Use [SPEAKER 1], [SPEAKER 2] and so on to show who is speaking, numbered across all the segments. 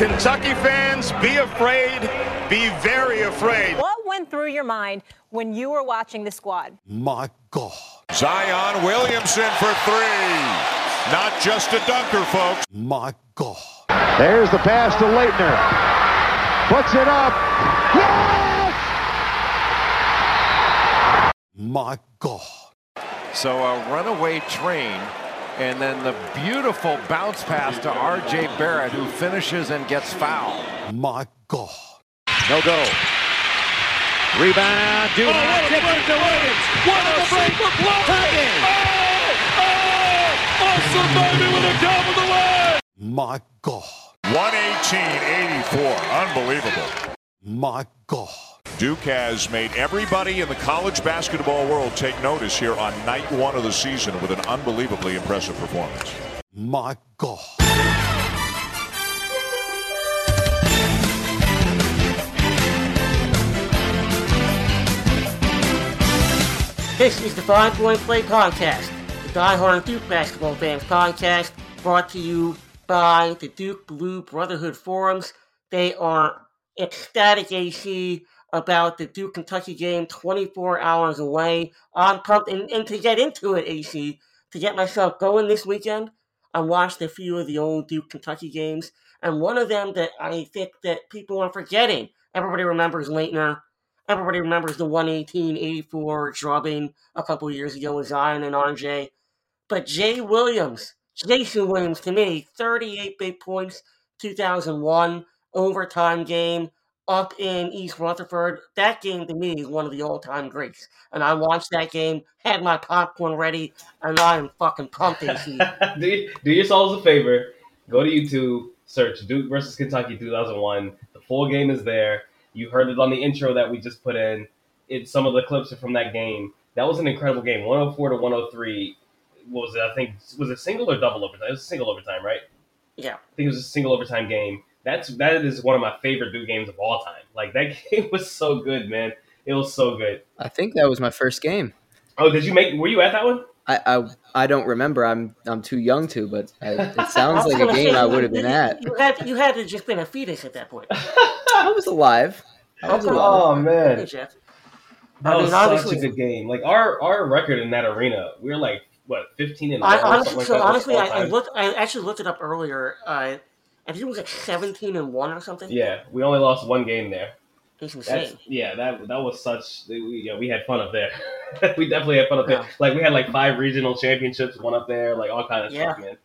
[SPEAKER 1] Kentucky fans, be afraid, be very afraid.
[SPEAKER 2] What went through your mind when you were watching the squad?
[SPEAKER 3] My God.
[SPEAKER 4] Zion Williamson for three. Not just a dunker, folks.
[SPEAKER 3] My God.
[SPEAKER 5] There's the pass to Laettner. Puts it up. Yes!
[SPEAKER 3] My God.
[SPEAKER 6] So a runaway train, and then the beautiful bounce pass to R.J. Barrett, who finishes and gets fouled.
[SPEAKER 3] My God.
[SPEAKER 5] No go. Rebound. Dude.
[SPEAKER 7] Oh, what a break to Williams. What a break for Tugging. Oh, oh, oh awesome baby with a dub of the way.
[SPEAKER 3] My God.
[SPEAKER 4] 118-84. Unbelievable.
[SPEAKER 3] My God.
[SPEAKER 4] Duke has made everybody in the college basketball world take notice here on night one of the season with an unbelievably impressive performance.
[SPEAKER 3] My God.
[SPEAKER 8] This is the Five Point Play Podcast, the Die Hard Duke Basketball Fans Podcast, brought to you by the Duke Blue Brotherhood Forums. They are ecstatic AC about the Duke Kentucky game 24 hours away. I'm pumped, and, and to get into it, AC, to get myself going this weekend, I watched a few of the old Duke Kentucky games, and one of them that I think that people are forgetting. Everybody remembers Laettner. Everybody remembers the 118-84 drubbing a couple years ago with Zion and RJ. But Jay Williams, Jason Williams to me, 38 big points, 2001 overtime game up in East Rutherford. That game to me is one of the all-time greats. And I watched that game, had my popcorn ready, and I am fucking pumped.
[SPEAKER 9] Do, do yourselves a favor. Go to YouTube, search Duke versus Kentucky 2001. The full game is there. You heard it on the intro that we just put in. It's some of the clips are from that game. That was an incredible game. 104 to 103. What was it? I think was it single or double overtime? It was single overtime, right?
[SPEAKER 8] Yeah.
[SPEAKER 9] I think it was a single overtime game. That's that is one of my favorite Duke games of all time. Like that game was so good, man. It was so good.
[SPEAKER 10] I think that was my first game.
[SPEAKER 9] Oh, did you make? Were you at that one?
[SPEAKER 10] I, I, I don't remember. I'm I'm too young to, but I, it sounds like a game
[SPEAKER 8] say,
[SPEAKER 10] I would have been at.
[SPEAKER 8] You had you had to just been a fetus at that point.
[SPEAKER 10] I was alive. I was
[SPEAKER 8] Okay.
[SPEAKER 10] alive.
[SPEAKER 9] Oh man,
[SPEAKER 8] Hey, Jeff.
[SPEAKER 9] that
[SPEAKER 8] I
[SPEAKER 9] was
[SPEAKER 8] mean,
[SPEAKER 9] such a good game. Like our our record in that arena, we are like what 15 and
[SPEAKER 8] I, honestly,
[SPEAKER 9] like
[SPEAKER 8] so honestly, I, I looked. I actually looked it up earlier. Uh, I think it was like seventeen and one or something.
[SPEAKER 9] Yeah, we only lost one game there. That's
[SPEAKER 8] insane.
[SPEAKER 9] yeah, that that was such. We, yeah, we had fun up there. we definitely had fun up there. Like we had like five regional championships, one up there, like all kind of
[SPEAKER 8] Yeah.
[SPEAKER 9] stuff, man.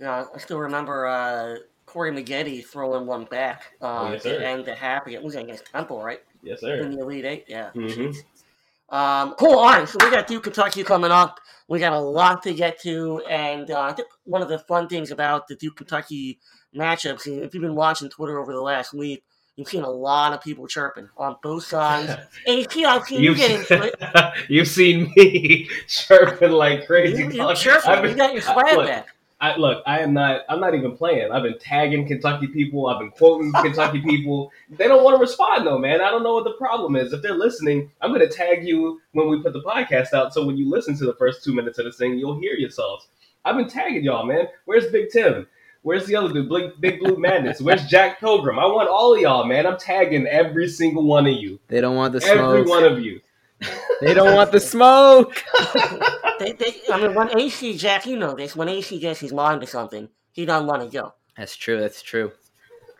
[SPEAKER 8] Yeah, I still remember uh, Corey Maggette throwing one back uh,
[SPEAKER 9] Oh, yes,
[SPEAKER 8] to end the happy. It was against Temple, right?
[SPEAKER 9] Yes, sir.
[SPEAKER 8] In the Elite Eight. Yeah.
[SPEAKER 9] Mhm.
[SPEAKER 8] Um, cool. All right, so we got Duke Kentucky coming up. We got a lot to get to, and uh, I think one of the fun things about the Duke Kentucky matchups, if you've been watching Twitter over the last week, you've seen a lot of people chirping on both sides. AP, I've seen you
[SPEAKER 9] You've,
[SPEAKER 8] get into it.
[SPEAKER 9] you've seen me chirping like crazy.
[SPEAKER 8] You, you chirping.
[SPEAKER 9] I've been-
[SPEAKER 8] You got your
[SPEAKER 9] I-
[SPEAKER 8] swag
[SPEAKER 9] look,
[SPEAKER 8] back.
[SPEAKER 9] I, look, I am not. I'm not even playing. I've been tagging Kentucky people. I've been quoting Kentucky people. They don't want to respond though, man. I don't know what the problem is. If they're listening, I'm going to tag you when we put the podcast out. So when you listen to the first two minutes of this thing, you'll hear yourselves. I've been tagging y'all, man. Where's Big Tim? Where's the other dude? Big, Big Blue Madness. Where's Jack Pilgrim? I want all of y'all, man. I'm tagging every single one of you.
[SPEAKER 10] They don't want the
[SPEAKER 9] Every
[SPEAKER 10] smoke.
[SPEAKER 9] Every one of you.
[SPEAKER 10] They don't want the smoke.
[SPEAKER 8] They, they, I mean, when AC, Jack, you know this, when AC gets his mind to something, he doesn't want to go.
[SPEAKER 10] That's true. That's true.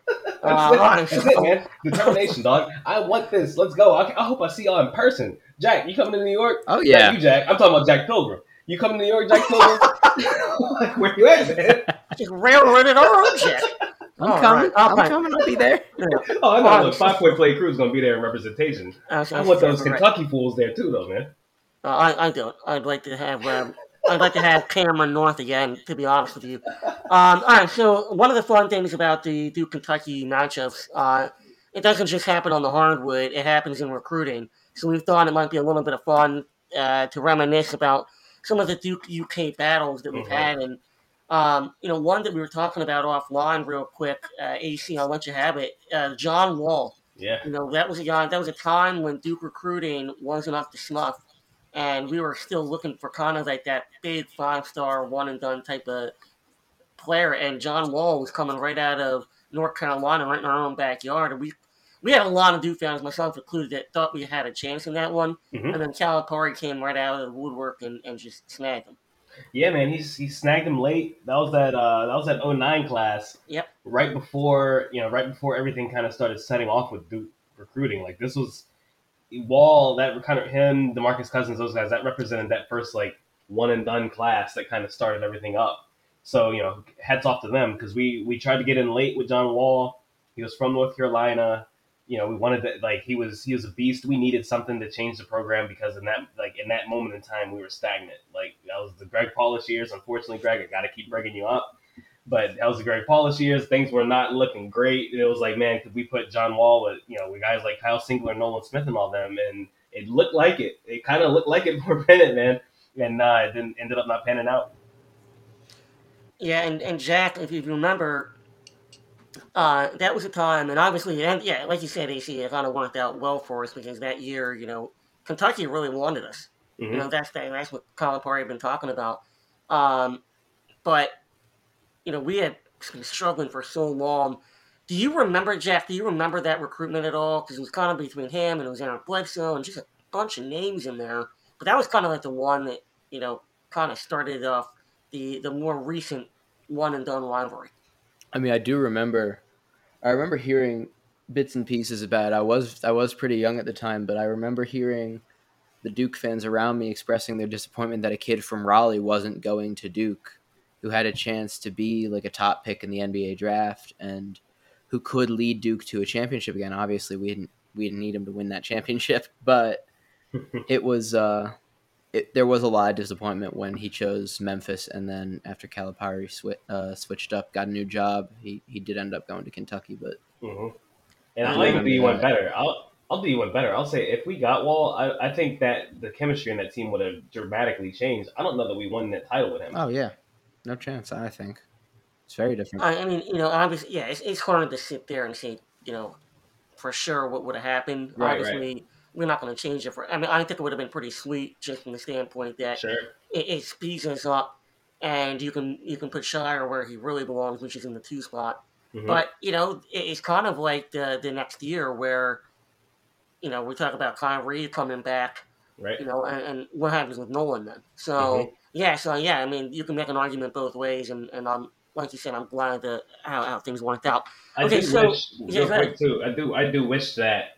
[SPEAKER 8] Uh, all right,
[SPEAKER 9] That's it, man. Determination, dog. I want this. Let's go. I, I hope I see y'all in person. Jack, you coming to New York?
[SPEAKER 10] Oh
[SPEAKER 9] Not
[SPEAKER 10] yeah.
[SPEAKER 9] you, Jack. I'm talking about Jack Pilgrim. You coming to New York, Jack Pilgrim? like, where you at, man?
[SPEAKER 8] Just railroaded our own Jack.
[SPEAKER 10] I'm
[SPEAKER 8] All
[SPEAKER 10] coming.
[SPEAKER 8] right,
[SPEAKER 10] I'm
[SPEAKER 8] right.
[SPEAKER 10] coming. I'll be there.
[SPEAKER 9] Oh, I know. Look, Five Point Play Crew's gonna be there in representation. I want those Kentucky fools there too, though, man.
[SPEAKER 8] Uh, I, I don't. I'd like to have. Um, I'd like to have Cameron North again. To be honest with you. Um, all right. So one of the fun things about the Duke Kentucky matchups, uh, it doesn't just happen on the hardwood. It happens in recruiting. So we thought it might be a little bit of fun uh, to reminisce about some of the Duke UK battles that we've
[SPEAKER 9] Mhm.
[SPEAKER 8] had, and um, you know, one that we were talking about offline, real quick. Uh, AC, I'll let you have it. Uh, John Wall.
[SPEAKER 9] Yeah.
[SPEAKER 8] You know, that was a guy. That was a time when Duke recruiting wasn't up to snuff, and we were still looking for kind of like that big five star one and done type of player. And John Wall was coming right out of North Carolina right in our own backyard. And we we had a lot of Duke fans, myself included, that thought we had a chance in that one.
[SPEAKER 9] Mhm.
[SPEAKER 8] And then Calipari came right out of the woodwork and, and just snagged them.
[SPEAKER 9] Yeah, man, he's he snagged him late. That was that uh that was that 09 class.
[SPEAKER 8] Yep.
[SPEAKER 9] Right before, you know, right before everything kind of started setting off with Duke recruiting. Like this was Wall, that kind of him, DeMarcus Cousins, those guys, that represented that first like one and done class that kind of started everything up. So, you know, hats off to them because we we tried to get in late with John Wall. He was from North Carolina. You know, we wanted to like he was he was a beast. We needed something to change the program because in that like in that moment in time we were stagnant. Like that was the Greg Paulus years. Unfortunately, Greg, I got to keep bringing you up. But that was the Greg Paulus years. Things were not looking great. It was like, man, could we put John Wall with you know with guys like Kyle Singler, Nolan Smith, and all them? And it looked like it. It kind of looked like it for a minute, man. And uh, it didn't ended up not panning out.
[SPEAKER 8] Yeah, and, and Jack, if you remember, uh, that was a time, and obviously, and yeah, like you said, AC, it kind of worked out well for us because that year, you know, Kentucky really wanted us.
[SPEAKER 9] Mhm.
[SPEAKER 8] You know, that's that, that's what Calipari had been talking about. Um, but you know, we had been struggling for so long. Do you remember, Jack? Do you remember that recruitment at all? Because it was kind of between him and it was Aaron Bledsoe and just a bunch of names in there. But that was kind of like the one that you know kind of started off the the more recent one and done rivalry.
[SPEAKER 10] I mean, I do remember. I remember hearing bits and pieces about it. I was I was pretty young at the time, but I remember hearing the Duke fans around me expressing their disappointment that a kid from Raleigh wasn't going to Duke, who had a chance to be like a top pick in the NBA draft and who could lead Duke to a championship again. Obviously, we didn't we didn't need him to win that championship, but it was uh, it, there was a lot of disappointment when he chose Memphis, and then after Calipari swi- uh, switched up, got a new job. He he did end up going to Kentucky, but
[SPEAKER 9] hmm And
[SPEAKER 10] I
[SPEAKER 9] I'll even do you one better. I'll I'll do you one better. I'll say if we got Wall, I, I think that the chemistry in that team would have dramatically changed. I don't know that we won that title with him.
[SPEAKER 10] oh yeah, no chance. I think it's very different.
[SPEAKER 8] I, I mean, you know, obviously, yeah, it's, it's hard to sit there and say, you know, for sure what would have happened.
[SPEAKER 9] Right,
[SPEAKER 8] obviously, we're not going to change it for. I mean, I think it would have been pretty sweet just from the standpoint that
[SPEAKER 9] Sure.
[SPEAKER 8] it, it speeds us up, and you can you can put Scheyer where he really belongs, which is in the two spot.
[SPEAKER 9] Mhm.
[SPEAKER 8] But you know, it, it's kind of like the the next year where, you know, we talk about Kyrie coming back,
[SPEAKER 9] right.
[SPEAKER 8] you know, and, and what happens with Nolan then. So
[SPEAKER 9] Mhm.
[SPEAKER 8] yeah, so yeah, I mean, you can make an argument both ways, and and I'm like you said, I'm glad that how, how things worked out.
[SPEAKER 9] I
[SPEAKER 8] Okay,
[SPEAKER 9] do
[SPEAKER 8] so-
[SPEAKER 9] wish
[SPEAKER 8] yeah,
[SPEAKER 9] real quick too. I do I do wish that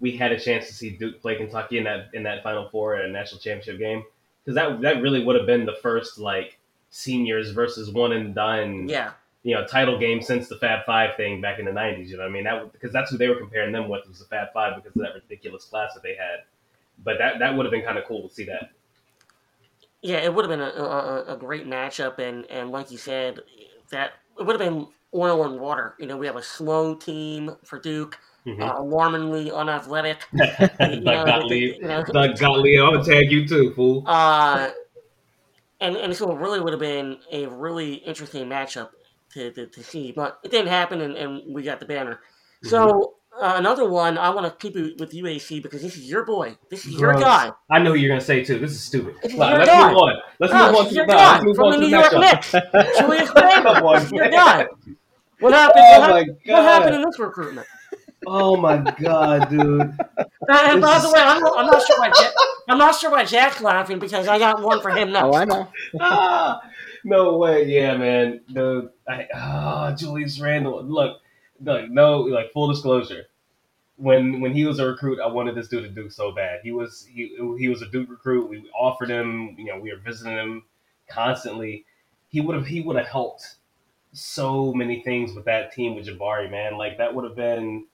[SPEAKER 9] we had a chance to see Duke play Kentucky in that in that Final Four at a national championship game because that that really would have been the first like seniors versus one and done
[SPEAKER 8] Yeah,
[SPEAKER 9] you know title game since the Fab Five thing back in the nineties. You know what I mean? That because that's who they were comparing them with was the Fab Five because of that ridiculous class that they had. But that that would have been kind of cool to see that.
[SPEAKER 8] yeah, it would have been a, a, a great matchup, and and like you said, that it would have been oil and water. You know, we have a slow team for Duke,
[SPEAKER 9] Mhm.
[SPEAKER 8] uh, alarmingly unathletic.
[SPEAKER 9] Doug
[SPEAKER 8] know,
[SPEAKER 9] Gottlieb,
[SPEAKER 8] you know.
[SPEAKER 9] Doug Gottlieb, I'm gonna tag you too, fool.
[SPEAKER 8] Uh, and and so it really would have been a really interesting matchup to, to, to see, but it didn't happen, and, and we got the banner. So uh, another one, I want to keep it with UAC because this is your boy, this is your guy.
[SPEAKER 9] I know who you're gonna say too. This is stupid.
[SPEAKER 8] This is
[SPEAKER 9] let's
[SPEAKER 8] guy.
[SPEAKER 9] move on. Let's
[SPEAKER 8] Oh,
[SPEAKER 9] move on to
[SPEAKER 8] is your guy
[SPEAKER 9] let's move
[SPEAKER 8] from
[SPEAKER 9] on
[SPEAKER 8] the New York. Knicks, Julius Randle.
[SPEAKER 9] Come on,
[SPEAKER 8] This is your guy. What happened?
[SPEAKER 9] Oh
[SPEAKER 8] what,
[SPEAKER 9] my
[SPEAKER 8] what happened in this recruitment?
[SPEAKER 9] Oh my god, dude.
[SPEAKER 8] And, and by the way, I'm, I'm not sure why Jack, I'm not sure why Jack's laughing because I got one for him
[SPEAKER 10] oh. I know.
[SPEAKER 9] ah, no way. Yeah, man. Dude. I, ah, Julius Randle. Look, look, no, like full disclosure. When when he was a recruit, I wanted this dude to Duke so bad. He was he he was a Duke recruit. We offered him, you know, we were visiting him constantly. He would have he would have helped so many things with that team with Jabari, man. Like that would have been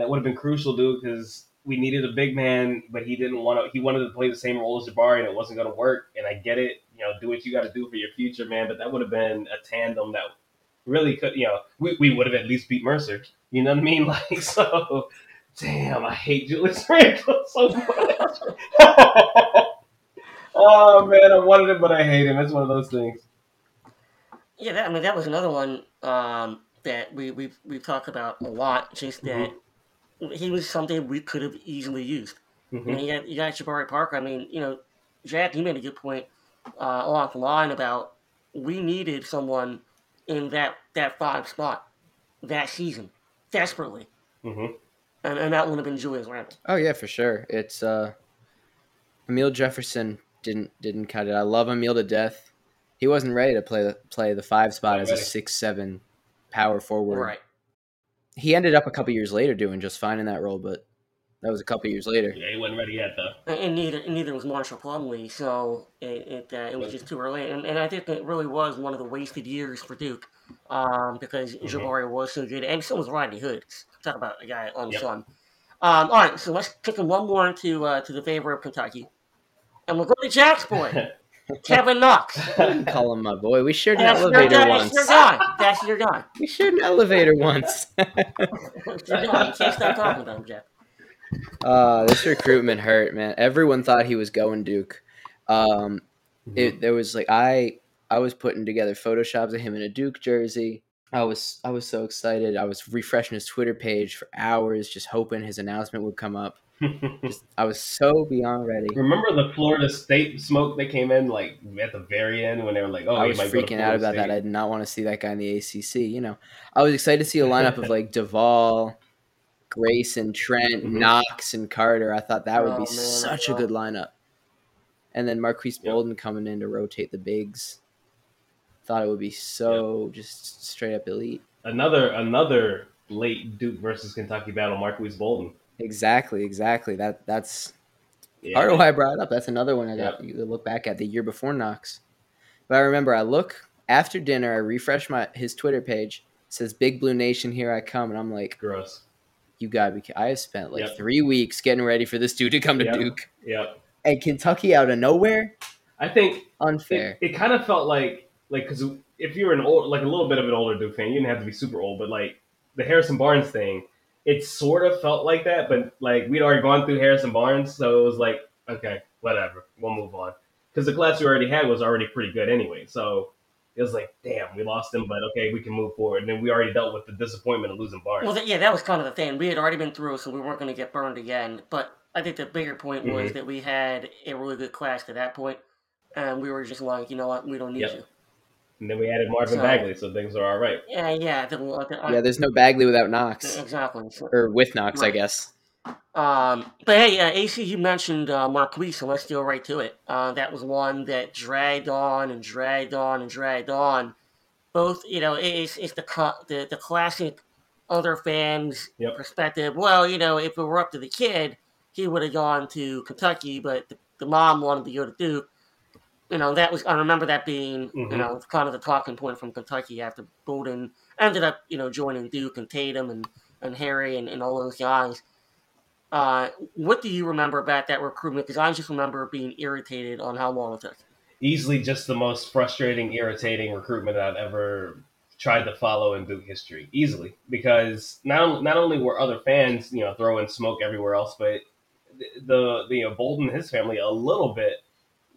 [SPEAKER 9] that would have been crucial, dude, because we needed a big man, but he didn't want to. He wanted to play the same role as Jabari, and it wasn't going to work. And I get it, you know, do what you got to do for your future, man. But that would have been a tandem that really could, you know, we, we would have at least beat Mercer. You know what I mean? Like so. Damn, I hate Julius Randle so much. oh man, I wanted him, but I hate him. It's one of those things.
[SPEAKER 8] Yeah, that, I mean that was another one um, that we we've we've talked about a lot. Just that he was something we could have easily used. I
[SPEAKER 9] Mhm.
[SPEAKER 8] mean, you got you got Jabari Parker. I mean, you know, Jack, you made a good point uh, along the line about we needed someone in that that five spot. that season desperately,
[SPEAKER 9] Mm-hmm.
[SPEAKER 8] and, and that would have been Julius Randle.
[SPEAKER 10] Oh yeah, for sure. It's uh, Amile Jefferson didn't didn't cut it. I love Amile to death. He wasn't ready to play the play the five spot
[SPEAKER 9] Not
[SPEAKER 10] as a six seven power forward.
[SPEAKER 8] Right.
[SPEAKER 10] He ended up a couple years later doing just fine in that role, but that was a couple years later.
[SPEAKER 9] Yeah, he wasn't ready yet though.
[SPEAKER 8] And, and neither neither was Marshall Plumlee, so it it, uh, it was just too early. And, and I think it really was one of the wasted years for Duke, um, because Jabari was so good, and so was Rodney Hood. Talk about a guy on the
[SPEAKER 9] Yep.
[SPEAKER 8] sun. Um, all right, so let's kick him one more to uh, to the favor of Kentucky, and we'll go to Jack's boy, Kevin Knox.
[SPEAKER 10] Call him my boy. We shared an
[SPEAKER 8] That's your
[SPEAKER 10] elevator
[SPEAKER 8] guy.
[SPEAKER 10] once.
[SPEAKER 8] That's your guy. That's your guy.
[SPEAKER 10] We shared an elevator once.
[SPEAKER 8] That's your guy. You can't stop talking about him, Jack.
[SPEAKER 10] Uh, this recruitment hurt, man. Everyone thought he was going Duke. Um, it there was like I I was putting together photoshops of him in a Duke jersey. I was I was so excited. I was refreshing his Twitter page for hours, just hoping his announcement would come up. Just, I was so beyond ready.
[SPEAKER 9] Remember the Florida State smoke that came in like at the very end when they were like, "Oh,
[SPEAKER 10] I
[SPEAKER 9] he
[SPEAKER 10] was
[SPEAKER 9] might go to
[SPEAKER 10] freaking out
[SPEAKER 9] Florida
[SPEAKER 10] about that. I did not want to see that guy in the ACC. You know, I was excited to see a lineup of like Duval, Grayson, Trent,
[SPEAKER 9] Mhm.
[SPEAKER 10] Knox, and Carter. I thought that would
[SPEAKER 8] Oh,
[SPEAKER 10] be
[SPEAKER 8] man,
[SPEAKER 10] such a good lineup. And then Marques
[SPEAKER 9] Yep.
[SPEAKER 10] Bolden coming in to rotate the bigs. Thought it would be so just straight up elite.
[SPEAKER 9] Another another late Duke versus Kentucky battle, Marques Bolden.
[SPEAKER 10] Exactly, exactly. That that's
[SPEAKER 9] Yeah,
[SPEAKER 10] part of why I brought it up. That's another one I got
[SPEAKER 9] Yep.
[SPEAKER 10] you could look back at the year before Knox. But I remember I look after dinner, I refresh my his Twitter page, it says Big Blue Nation, here I come, and I'm like,
[SPEAKER 9] Gross.
[SPEAKER 10] you gotta be ki- I have spent like
[SPEAKER 9] Yep.
[SPEAKER 10] three weeks getting ready for this dude to come to
[SPEAKER 9] Yep.
[SPEAKER 10] Duke.
[SPEAKER 9] Yep.
[SPEAKER 10] And Kentucky out of nowhere?
[SPEAKER 9] I think
[SPEAKER 10] Unfair.
[SPEAKER 9] it, it kind of felt like like because if you're an old like a little bit of an older Duke fan, you didn't have to be super old, but like the Harrison Barnes thing, it sort of felt like that, but like we'd already gone through Harrison Barnes, so it was like okay, whatever, we'll move on because the class we already had was already pretty good anyway. So it was like, damn, we lost him, but okay, we can move forward. And then we already dealt with the disappointment of losing Barnes.
[SPEAKER 8] Well, yeah, that was kind of the thing. We had already been through, so we weren't going to get burned again. But I think the bigger point was
[SPEAKER 9] Mhm.
[SPEAKER 8] that we had a really good class to that point, and we were just like, you know what, we don't need
[SPEAKER 9] Yep.
[SPEAKER 8] you.
[SPEAKER 9] And then we added Marvin
[SPEAKER 8] So-
[SPEAKER 9] Bagley, so things are all right.
[SPEAKER 8] Yeah, yeah, the, the,
[SPEAKER 10] yeah, there's no Bagley without Knox.
[SPEAKER 8] exactly. So-
[SPEAKER 10] Or with Knox, I guess.
[SPEAKER 8] Um, but hey, uh, AC, you mentioned uh, Marques, so let's go right to it. Uh, that was one that dragged on and dragged on and dragged on. Both, you know, it's, it's the, the the classic other fans'
[SPEAKER 9] Yep.
[SPEAKER 8] perspective. Well, you know, if it were up to the kid, he would have gone to Kentucky, but the, the mom wanted to go to Duke. You know, that was I remember that being you
[SPEAKER 9] Mhm.
[SPEAKER 8] know kind of the talking point from Kentucky after Bolden ended up you know joining Duke and Tatum and and Harry and, and all those guys. Uh, what do you remember about that recruitment? Because I just remember being irritated on how long it took.
[SPEAKER 9] easily just the most frustrating, irritating recruitment I've ever tried to follow in Duke history. Easily, because not not only were other fans, you know, throwing smoke everywhere else, but the the, the you know, Bolden and his family a little bit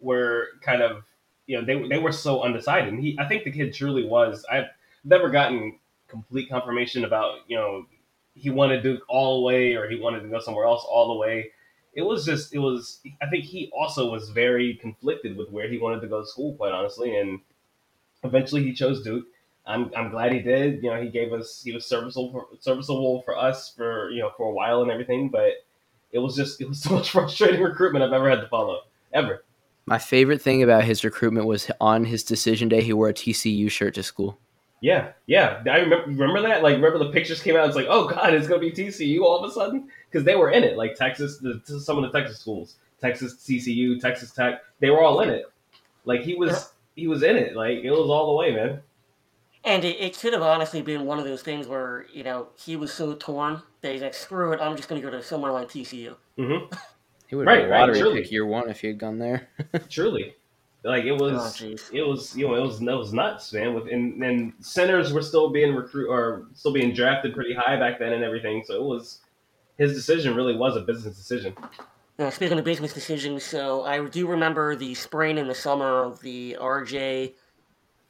[SPEAKER 9] were kind of you know they they were so undecided. And he, I think the kid truly was. I've never gotten complete confirmation about you know he wanted Duke all the way or he wanted to go somewhere else all the way. It was just it was i think he also was very conflicted with where he wanted to go to school quite honestly. And eventually he chose duke. I'm, I'm glad he did. You know he gave us he was serviceable for, serviceable for us for you know for a while and everything but it was just it was the most frustrating recruitment i've ever had to follow. Ever
[SPEAKER 10] My favorite thing about his recruitment was on his decision day, he wore a TCU shirt to school.
[SPEAKER 9] yeah yeah. I remember, remember that? Like remember the pictures came out? It's like oh god it's gonna be tcu all of a sudden? Because they were in it. Like texas the, some of the texas schools texas ccu texas tech they were all in it. Like he was he was in it. Like it was all the way man.
[SPEAKER 8] And it, it could have honestly been one of those things where, you know, he was so torn that he's like, screw it, I'm just going to go to somewhere like TCU.
[SPEAKER 9] mm-hmm.
[SPEAKER 10] He would have
[SPEAKER 9] Right,
[SPEAKER 10] been a
[SPEAKER 9] right,
[SPEAKER 10] lottery
[SPEAKER 9] truly.
[SPEAKER 10] pick year one if he had gone there.
[SPEAKER 9] truly like it
[SPEAKER 8] Oh,
[SPEAKER 9] was
[SPEAKER 8] jeez.
[SPEAKER 9] it was you know it was it was nuts man with and, and centers were still being recruit or still being drafted pretty high back then and everything so it was his decision really was a business decision
[SPEAKER 8] Now, speaking of business decisions, so I do remember the spring and the summer of the RJ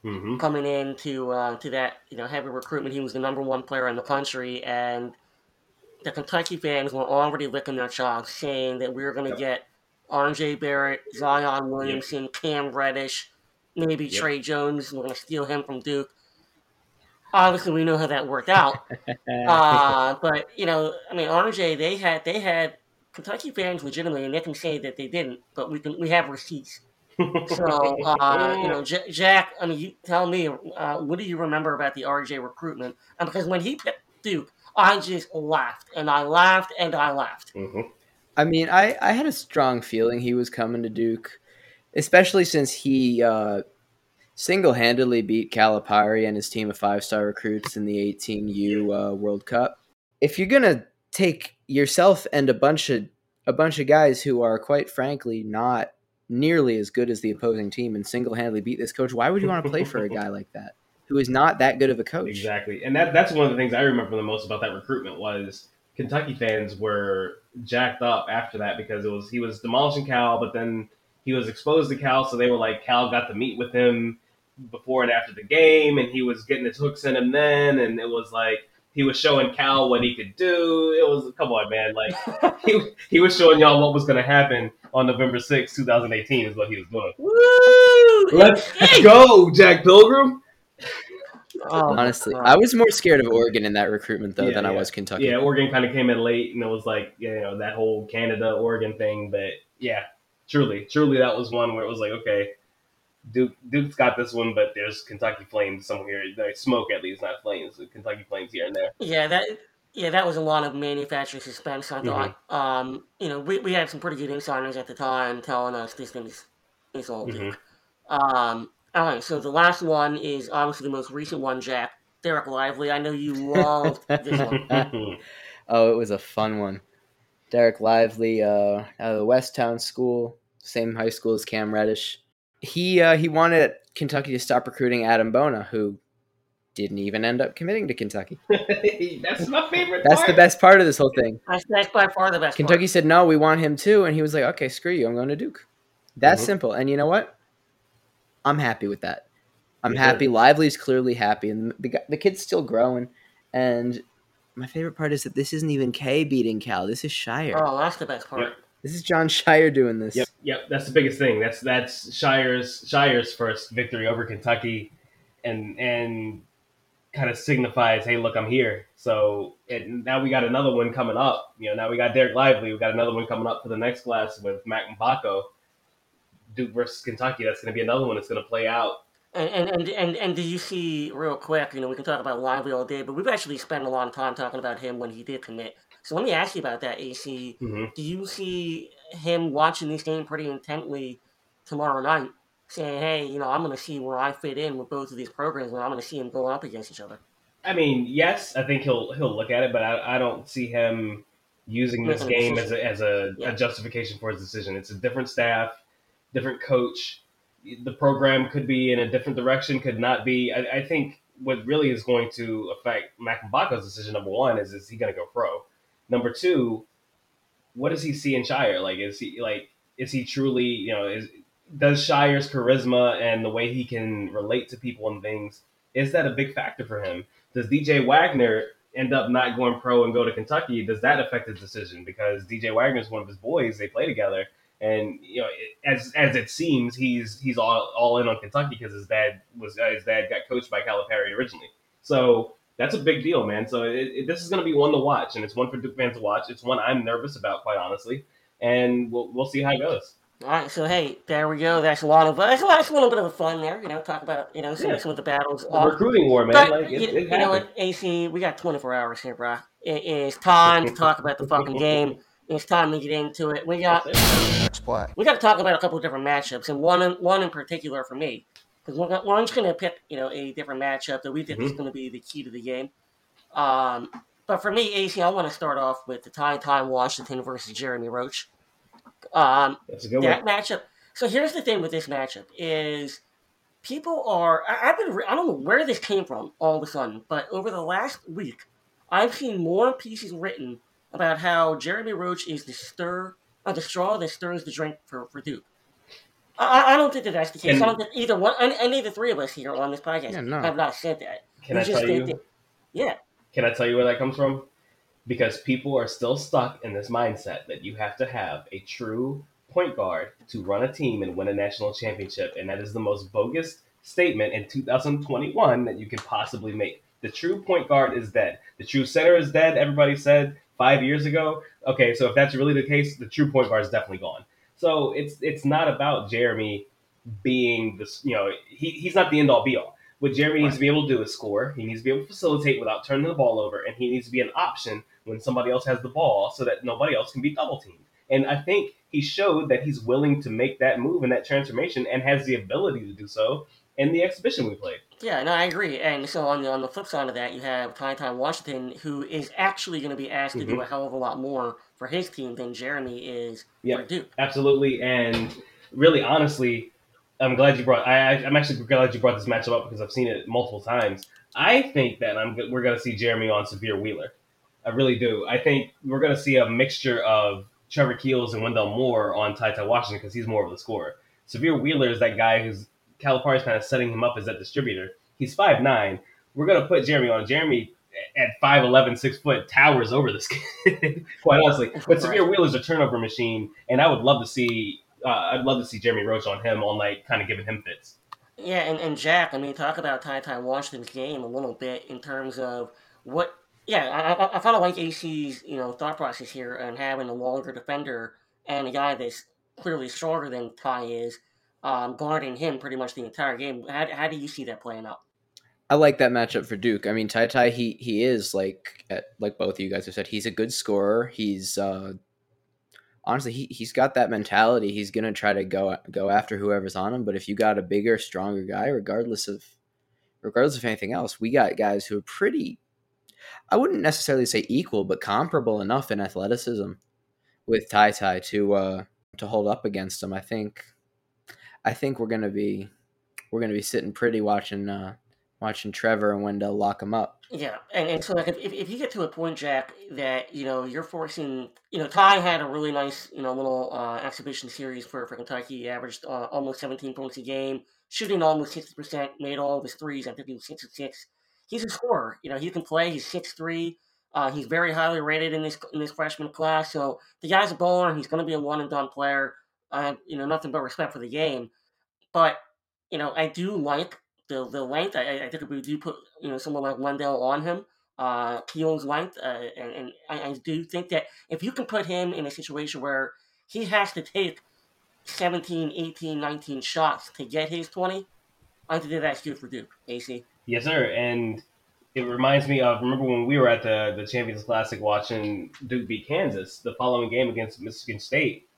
[SPEAKER 9] mm-hmm.
[SPEAKER 8] coming in to uh, to that you know heavy recruitment. He was the number one player in the country, and the Kentucky fans were already licking their chops, saying that we were going to
[SPEAKER 9] Yep.
[SPEAKER 8] get R.J. Barrett, Zion Williamson, Cam Reddish, maybe
[SPEAKER 9] Yep.
[SPEAKER 8] Tre Jones. We're going to steal him from Duke. obviously we know how that worked out. uh, but you know, I mean, RJ, they had they had Kentucky fans legitimately, and they can say that they didn't, but we can we have receipts. so uh, you know, J- Jack, I mean, you tell me, uh, what do you remember about the RJ recruitment? And because when he picked Duke, I just laughed and I laughed and I laughed.
[SPEAKER 9] Mm-hmm.
[SPEAKER 10] I mean, I, I had a strong feeling he was coming to Duke, especially since he uh, single handedly beat Calipari and his team of five star recruits in the 18U uh, World Cup. If you're gonna take yourself and a bunch of a bunch of guys who are quite frankly not nearly as good as the opposing team and single handedly beat this coach, why would you want to play for a guy like that who is not that good of a coach?
[SPEAKER 9] Exactly, and that that's one of the things I remember the most about that recruitment was Kentucky fans were jacked up after that because it was he was demolishing Cal, but then he was exposed to Cal, so they were like Cal got to meet with him before and after the game, and he was getting his hooks in him then, and it was like he was showing Cal what he could do. It was come on, man, like he he was showing y'all what was going to happen on November sixth, 2018 is what he was doing.
[SPEAKER 8] Woo!
[SPEAKER 9] Let's go, Jack Pilgrim.
[SPEAKER 8] Oh,
[SPEAKER 10] Honestly,
[SPEAKER 8] God.
[SPEAKER 10] I was more scared of Oregon in that recruitment though
[SPEAKER 9] Yeah,
[SPEAKER 10] than I was Kentucky.
[SPEAKER 9] Yeah, Oregon kind of came in late, and it was like you know that whole Canada Oregon thing. But yeah, truly, truly, that was one where it was like, okay, Duke Duke's got this one, but there's Kentucky Flames somewhere. There's smoke at least, not flames. Kentucky Flames here and there.
[SPEAKER 8] Yeah, that yeah, that was a lot of manufacturing suspense. I thought. Um, you know, we, we had some pretty good insiders at the time telling us this thing is is all Duke. Um, all right, so the last one is obviously the most recent one, Jack. Dereck Lively. I know you loved this one.
[SPEAKER 10] Oh, it was a fun one. Dereck Lively, uh, out of the Westtown School, same high school as Cam Reddish. He uh, he wanted Kentucky to stop recruiting Adem Bona, who didn't even end up committing to Kentucky.
[SPEAKER 9] That's my favorite.
[SPEAKER 10] That's
[SPEAKER 9] part.
[SPEAKER 10] the best part of this whole thing.
[SPEAKER 8] That's, that's by far the best.
[SPEAKER 10] Kentucky
[SPEAKER 8] part.
[SPEAKER 10] said no, we want him too, and he was like, okay, screw you, I'm going to Duke. That's
[SPEAKER 9] Mhm.
[SPEAKER 10] simple. And you know what? I'm happy with that. I'm
[SPEAKER 9] Me
[SPEAKER 10] happy.
[SPEAKER 9] too.
[SPEAKER 10] Lively's clearly happy, and the guy- the kid's still growing. And my favorite part is that this isn't even K beating Cal. This is Scheyer.
[SPEAKER 8] Oh, that's the best part.
[SPEAKER 9] Yep.
[SPEAKER 10] This is Jon Scheyer doing this.
[SPEAKER 9] Yep, yep. That's the biggest thing. That's that's Scheyer's Scheyer's first victory over Kentucky, and and kind of signifies, hey, look, I'm here. So and now we got another one coming up. You know, now we got Dereck Lively. We got another one coming up for the next class with Mac Mgbako. Duke versus Kentucky. That's going to be another one that's going to play out.
[SPEAKER 8] And, and and and and do you see real quick? You know, we can talk about Lively all day, but we've actually spent a lot of time talking about him when he did commit. So let me ask you about that, AC.
[SPEAKER 9] Mhm.
[SPEAKER 8] Do you see him watching this game pretty intently tomorrow night, saying, "Hey, you know, I'm going to see where I fit in with both of these programs, and I'm going to see them going up against each other."
[SPEAKER 9] I mean, yes, I think he'll he'll look at it, but I, I don't see him using this game as a, as a,
[SPEAKER 8] Yeah.
[SPEAKER 9] a justification for his decision. It's a different staff, different coach. The program could be in a different direction, could not be. I, I think what really is going to affect Mac decision, number one, is is he going to go pro? Number two, what does he see in Scheyer? Like, is he like is he truly you know is does Scheyer's charisma and the way he can relate to people and things is that a big factor for him? Does DJ Wagner end up not going pro and go to Kentucky? Does that affect his decision? Because DJ Wagner is one of his boys; they play together, and you know, as as it seems, he's he's all all in on Kentucky because his dad was uh, his dad got coached by Calipari originally. So that's a big deal, man. So it, it, this is going to be one to watch, and it's one for Duke fans to watch. It's one I'm nervous about, quite honestly, and we'll we'll see how it goes.
[SPEAKER 8] All right, so hey, there we go. That's a lot of that's, that's a little bit of fun there. You know, talk about you know some,
[SPEAKER 9] Yeah.
[SPEAKER 8] some of the battles.
[SPEAKER 9] The recruiting war, man.
[SPEAKER 8] But
[SPEAKER 9] like it,
[SPEAKER 8] you, you know what, AC, we got 24 hours here, bro. It is time to talk about the fucking game. It's time to get into it. We got
[SPEAKER 3] play.
[SPEAKER 8] we got to talk about a couple of different matchups, and one in, one in particular for me, because we're, we're just going to pick you know a different matchup that we think is going to be the key to the game. Um, but for me, AC, I want to start off with the Ty Time Washington versus Jeremy Roach. Um,
[SPEAKER 9] That's a good
[SPEAKER 8] that
[SPEAKER 9] one.
[SPEAKER 8] matchup. So here's the thing with this matchup is people are. I, I've been. I don't know where this came from all of a sudden, but over the last week, I've seen more pieces written about how Jeremy Roach is the stir, uh, the straw that stirs the drink for, for Duke. I, I- I don't think that that's the case.
[SPEAKER 9] And-
[SPEAKER 8] I don't think either one, any, any of the three of us here on this podcast
[SPEAKER 10] Yeah, no.
[SPEAKER 8] have not said that.
[SPEAKER 9] Can
[SPEAKER 8] We
[SPEAKER 9] I
[SPEAKER 8] just
[SPEAKER 9] tell
[SPEAKER 8] think
[SPEAKER 9] you?
[SPEAKER 8] that- yeah,
[SPEAKER 9] Can I tell you where that comes from? Because people are still stuck in this mindset that you have to have a true point guard to run a team and win a national championship, and that is the most bogus statement in 2021 that you could possibly make. The true point guard is dead. The true center is dead. Everybody said five years ago. Okay, so if that's really the case, the true point guard is definitely gone. So it's it's not about Jeremy being this. You know, he, he's not the end all be all. What Jeremy needs to be able to do is score. He needs to be able to facilitate without turning the ball over, and he needs to be an option when somebody else has the ball, so that nobody else can be double teamed. And I think he showed that he's willing to make that move and that transformation, and has the ability to do so in the exhibition we played.
[SPEAKER 8] Yeah, no, I agree. And so on the on the flip side of that, you have Ty Ty Washington, who is actually going to be asked to do
[SPEAKER 9] Mhm.
[SPEAKER 8] a hell of a lot more for his team than Jeremy is
[SPEAKER 9] Yeah,
[SPEAKER 8] for Duke.
[SPEAKER 9] absolutely. And really, honestly, I'm glad you brought. I, I'm actually glad you brought this matchup up because I've seen it multiple times. I think that I'm we're going to see Jeremy on Sahvir Wheeler. I really do. I think we're going to see a mixture of Trevor Keels and Wendell Moore on Ty Ty Washington because he's more of the scorer. Sahvir Wheeler is that guy who's Calipari's kind of setting him up as that distributor. He's five nine. We're going to put Jeremy on. Jeremy at 5'11", 6 foot, towers over this kid, quite honestly. But Sahvir Wheeler's a turnover machine, and I would love to see uh, I'd love to see Jeremy Roach on him all night, kind of giving him fits.
[SPEAKER 8] Yeah, and, and Jack, I mean, talk about Ty Ty Washington's game a little bit in terms of what. Yeah, I, I, I kind of like AC's you know thought process here and having a longer defender and a guy that's clearly stronger than Ty is, um, guarding him pretty much the entire game. How, how do you see that playing out?
[SPEAKER 10] I like that matchup for Duke. I mean, Ty Ty, he he is like at, like both of you guys have said, he's a good scorer. He's uh, honestly he he's got that mentality. He's gonna try to go go after whoever's on him. But if you got a bigger, stronger guy, regardless of regardless of anything else, we got guys who are pretty. I wouldn't necessarily say equal, but comparable enough in athleticism with Ty Ty to uh, to hold up against him. I think I think we're gonna be we're gonna be sitting pretty watching uh, watching Trevor and Wendell lock him up.
[SPEAKER 8] Yeah, and, and so like if, if you get to a point, Jack, that you know you're forcing, you know, Ty had a really nice, you know, little uh, exhibition series for for Kentucky. He averaged uh, almost 17 points a game, shooting almost 60 percent, made all of his threes. I think he was six six. He's a scorer. You know, he can play. He's six three. Uh, he's very highly rated in this in this freshman class. So the guy's a bowler. He's going to be a one and done player. I you know nothing but respect for the game, but you know I do like the the length. I, I think if we do put you know someone like Wendell on him, uh, length, uh, and, and I, I do think that if you can put him in a situation where he has to take 17, 18, 19 shots to get his 20, I think that's good for Duke, AC.
[SPEAKER 9] Yes, sir. And it reminds me of remember when we were at the the Champions Classic watching Duke beat Kansas. The following game against Michigan State,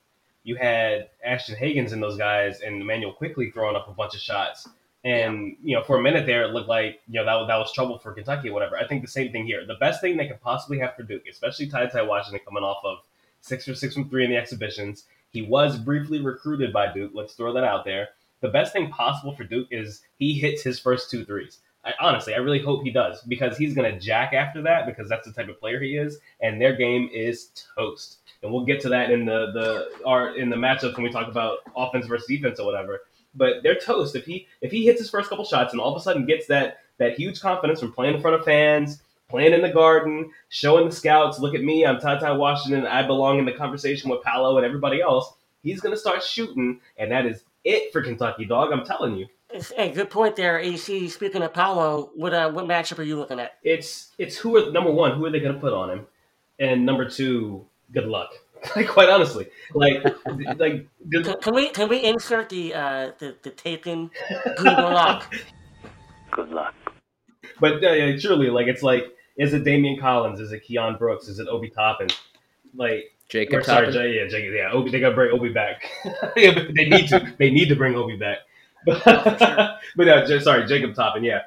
[SPEAKER 9] you had Ashton Hagans and those guys, and Immanuel Quickley throwing up a bunch of shots. And you know, for a minute there, it looked like you know that that was trouble for Kentucky or whatever. I think the same thing here. The best thing they could possibly have for Duke, especially Ty Ty Washington coming off of six for six from three in the exhibitions. He was briefly recruited by Duke. Let's throw that out there. The best thing possible for Duke is he hits his first two threes. I, honestly, I really hope he does because he's going to jack after that because that's the type of player he is, and their game is toast. And we'll get to that in the the our in the matchups when we talk about offense versus defense or whatever. But they're toast if he if he hits his first couple shots and all of a sudden gets that that huge confidence from playing in front of fans, playing in the garden, showing the scouts, look at me, I'm Ty Washington, I belong in the conversation with Paolo and everybody else. He's going to start shooting, and that is it for Kentucky, dog. I'm telling you.
[SPEAKER 8] Hey, good point there, AC. Speaking of Paolo, what uh, what matchup are you looking at?
[SPEAKER 9] It's it's who are number one, who are they going to put on him, and number two, good luck. like quite honestly, like like
[SPEAKER 8] Can, can we can we insert the uh, the the taken good luck?
[SPEAKER 9] Good luck. But uh, yeah, truly, like it's like, is it Daimion Collins? Is it Keion Brooks? Is it Obi Toppin? Like
[SPEAKER 10] Jacob
[SPEAKER 9] or, sorry,
[SPEAKER 10] Toppin?
[SPEAKER 9] J- yeah, Jacob, yeah, Obi. They got to bring Obi back. yeah, they need to. They need to bring Obi back. But, but uh, J- sorry, Jacob Toppin. Yeah,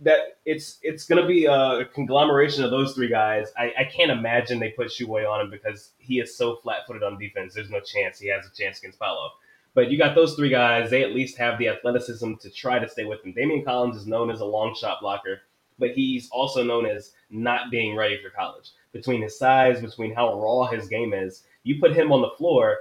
[SPEAKER 9] that it's it's gonna be a conglomeration of those three guys. I, I can't imagine they put Tshiebwe on him because he is so flat footed on defense. There's no chance he has a chance against Paolo. But you got those three guys. They at least have the athleticism to try to stay with him. Daimion Collins is known as a long shot blocker, but he's also known as not being ready for college. Between his size, between how raw his game is, you put him on the floor,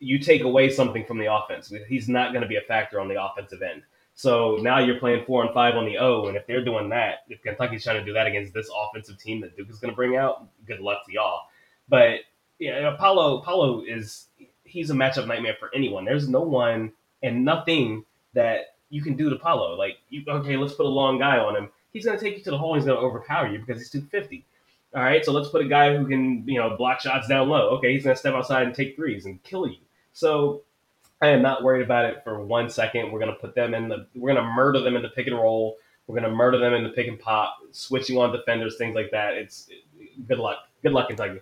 [SPEAKER 9] you take away something from the offense. He's not going to be a factor on the offensive end. So now you're playing four and five on the O, and if they're doing that, if Kentucky's trying to do that against this offensive team that Duke is going to bring out, good luck to y'all. But yeah, Apollo Paolo is he's a matchup nightmare for anyone. There's no one and nothing that you can do to Apollo. Like, you, okay, let's put a long guy on him. he's going to take you to the hole. He's going to overpower you because he's 250. All right, so let's put a guy who can, you know, block shots down low. Okay, he's going to step outside and take threes and kill you. So I am not worried about it for one second. We're going to put them in the, we're going to murder them in the pick and roll. We're going to murder them in the pick and pop, switching on defenders, things like that. It's good luck. Good luck, Kentucky.